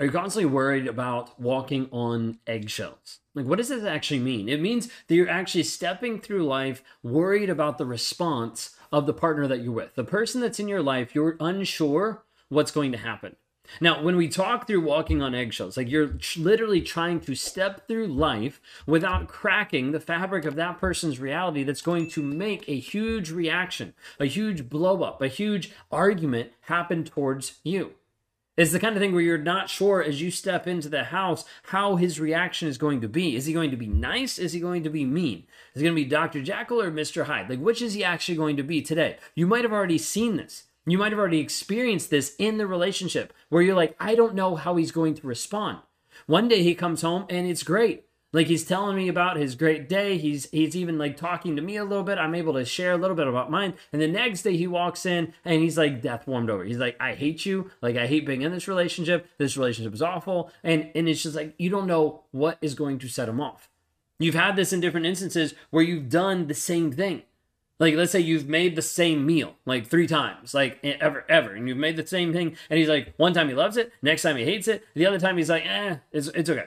Are you constantly worried about walking on eggshells? Like, what does this actually mean? It means that you're actually stepping through life worried about the response of the partner that you're with. The person that's in your life, you're unsure what's going to happen. Now, when we talk through walking on eggshells, like you're literally trying to step through life without cracking the fabric of that person's reality that's going to make a huge reaction, a huge blow up, a huge argument happen towards you. It's the kind of thing where you're not sure as you step into the house how his reaction is going to be. Is he going to be nice? Is he going to be mean? Is he going to be Dr. Jekyll or Mr. Hyde? Like, which is he actually going to be today? You might have already seen this. You might have already experienced this in the relationship where you're like, I don't know how he's going to respond. One day he comes home and it's great. Like he's telling me about his great day. He's he's even like talking to me a little bit. I'm able to share a little bit about mine. And the next day he walks in and he's like death warmed over. He's like, I hate you. Like I hate being in this relationship. This relationship is awful. And and it's just like you don't know what is going to set him off. You've had this in different instances where you've done the same thing. Like, let's say you've made the same meal like three times, like ever, ever, and you've made the same thing. And he's like, one time he loves it, next time he hates it, the other time he's like, eh, it's, it's okay.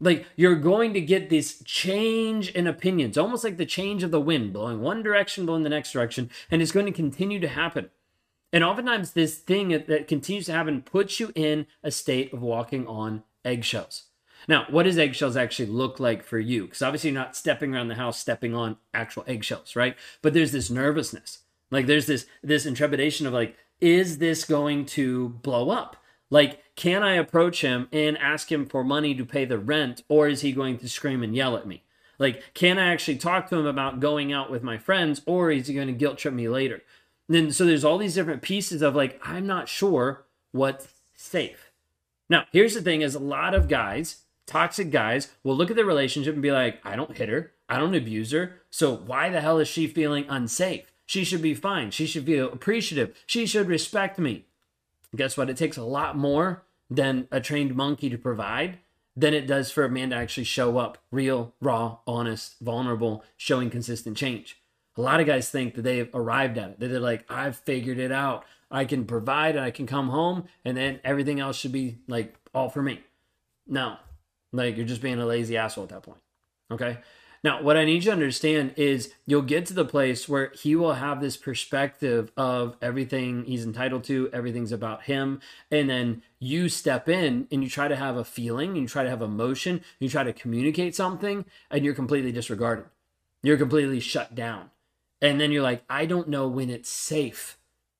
Like you're going to get this change in opinions, almost like the change of the wind, blowing one direction, blowing the next direction, and it's going to continue to happen. And oftentimes, this thing that continues to happen puts you in a state of walking on eggshells. Now, what does eggshells actually look like for you? Because obviously, you're not stepping around the house stepping on actual eggshells, right? But there's this nervousness, like there's this this intrepidation of like, is this going to blow up? Like, can I approach him and ask him for money to pay the rent, or is he going to scream and yell at me? Like, can I actually talk to him about going out with my friends, or is he going to guilt trip me later? And then, so there's all these different pieces of like, I'm not sure what's safe. Now, here's the thing: is a lot of guys, toxic guys, will look at the relationship and be like, I don't hit her, I don't abuse her, so why the hell is she feeling unsafe? She should be fine. She should feel appreciative. She should respect me guess what? It takes a lot more than a trained monkey to provide than it does for a man to actually show up real, raw, honest, vulnerable, showing consistent change. A lot of guys think that they've arrived at it, that they're like, I've figured it out. I can provide and I can come home and then everything else should be like all for me. No, like you're just being a lazy asshole at that point. Okay. Now, what I need you to understand is you'll get to the place where he will have this perspective of everything he's entitled to, everything's about him. And then you step in and you try to have a feeling, you try to have emotion, you try to communicate something, and you're completely disregarded. You're completely shut down. And then you're like, I don't know when it's safe.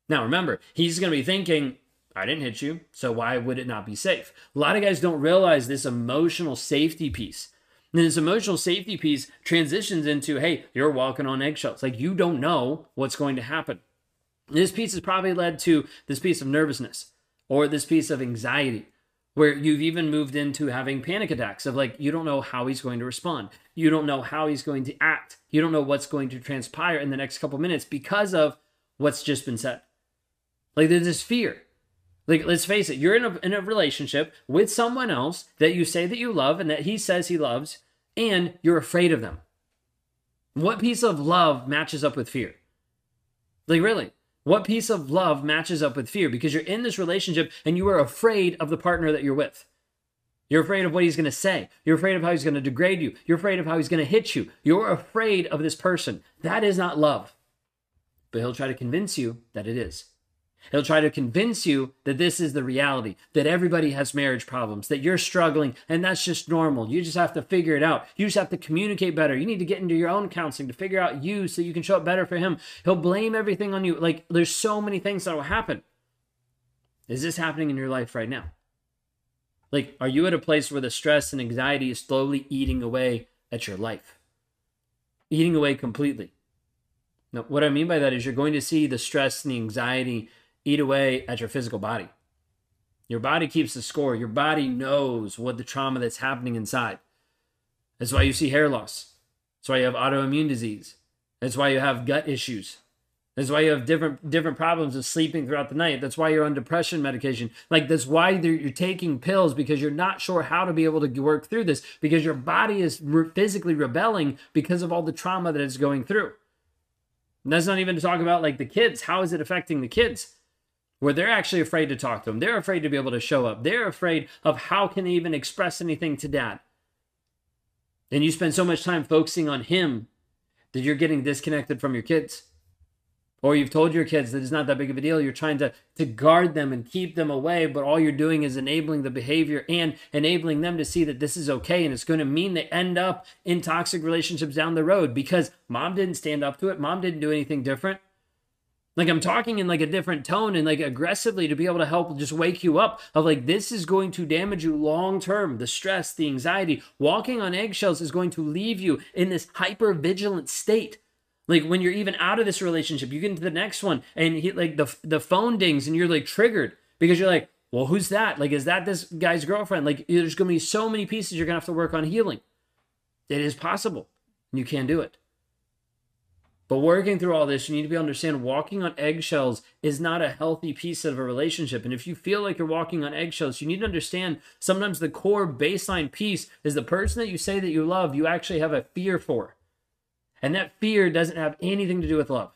Now, remember, he's going to be thinking, I didn't hit you, so why would it not be safe? A lot of guys don't realize this emotional safety piece then this emotional safety piece transitions into, hey, you're walking on eggshells. Like you don't know what's going to happen. This piece has probably led to this piece of nervousness or this piece of anxiety where you've even moved into having panic attacks of like you don't know how he's going to respond you don't know how he's going to act you don't know what's going to transpire in the next couple minutes because of what's just been said like there's this fear like let's face it you're in a, in a relationship with someone else that you say that you love and that he says he loves and you're afraid of them. What piece of love matches up with fear? Like, really? What piece of love matches up with fear? Because you're in this relationship and you are afraid of the partner that you're with. You're afraid of what he's going to say. You're afraid of how he's going to degrade you. You're afraid of how he's going to hit you. You're afraid of this person. That is not love. But he'll try to convince you that it is. He'll try to convince you that this is the reality, that everybody has marriage problems, that you're struggling, and that's just normal. You just have to figure it out. You just have to communicate better. You need to get into your own counseling to figure out you so you can show up better for him. He'll blame everything on you. Like, there's so many things that will happen. Is this happening in your life right now? Like, are you at a place where the stress and anxiety is slowly eating away at your life? Eating away completely. Now, what I mean by that is you're going to see the stress and the anxiety eat away at your physical body. Your body keeps the score. Your body knows what the trauma that's happening inside. That's why you see hair loss. That's why you have autoimmune disease. That's why you have gut issues. That's why you have different different problems of sleeping throughout the night. That's why you're on depression medication. Like that's why you're taking pills because you're not sure how to be able to work through this because your body is re- physically rebelling because of all the trauma that it's going through. And that's not even to talk about like the kids. How is it affecting the kids? Where they're actually afraid to talk to them. They're afraid to be able to show up. They're afraid of how can they even express anything to dad. And you spend so much time focusing on him that you're getting disconnected from your kids or you've told your kids that it's not that big of a deal you're trying to to guard them and keep them away but all you're doing is enabling the behavior and enabling them to see that this is okay and it's going to mean they end up in toxic relationships down the road because mom didn't stand up to it mom didn't do anything different like i'm talking in like a different tone and like aggressively to be able to help just wake you up of like this is going to damage you long term the stress the anxiety walking on eggshells is going to leave you in this hyper vigilant state like when you're even out of this relationship, you get into the next one and he like the the phone dings and you're like triggered because you're like, well, who's that? Like, is that this guy's girlfriend? Like, there's gonna be so many pieces you're gonna have to work on healing. It is possible. You can do it. But working through all this, you need to be understand walking on eggshells is not a healthy piece of a relationship. And if you feel like you're walking on eggshells, you need to understand sometimes the core baseline piece is the person that you say that you love, you actually have a fear for. And that fear doesn't have anything to do with love.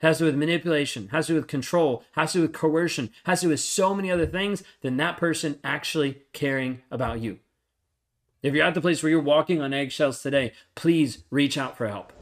It has to do with manipulation, has to do with control, has to do with coercion, has to do with so many other things than that person actually caring about you. If you're at the place where you're walking on eggshells today, please reach out for help.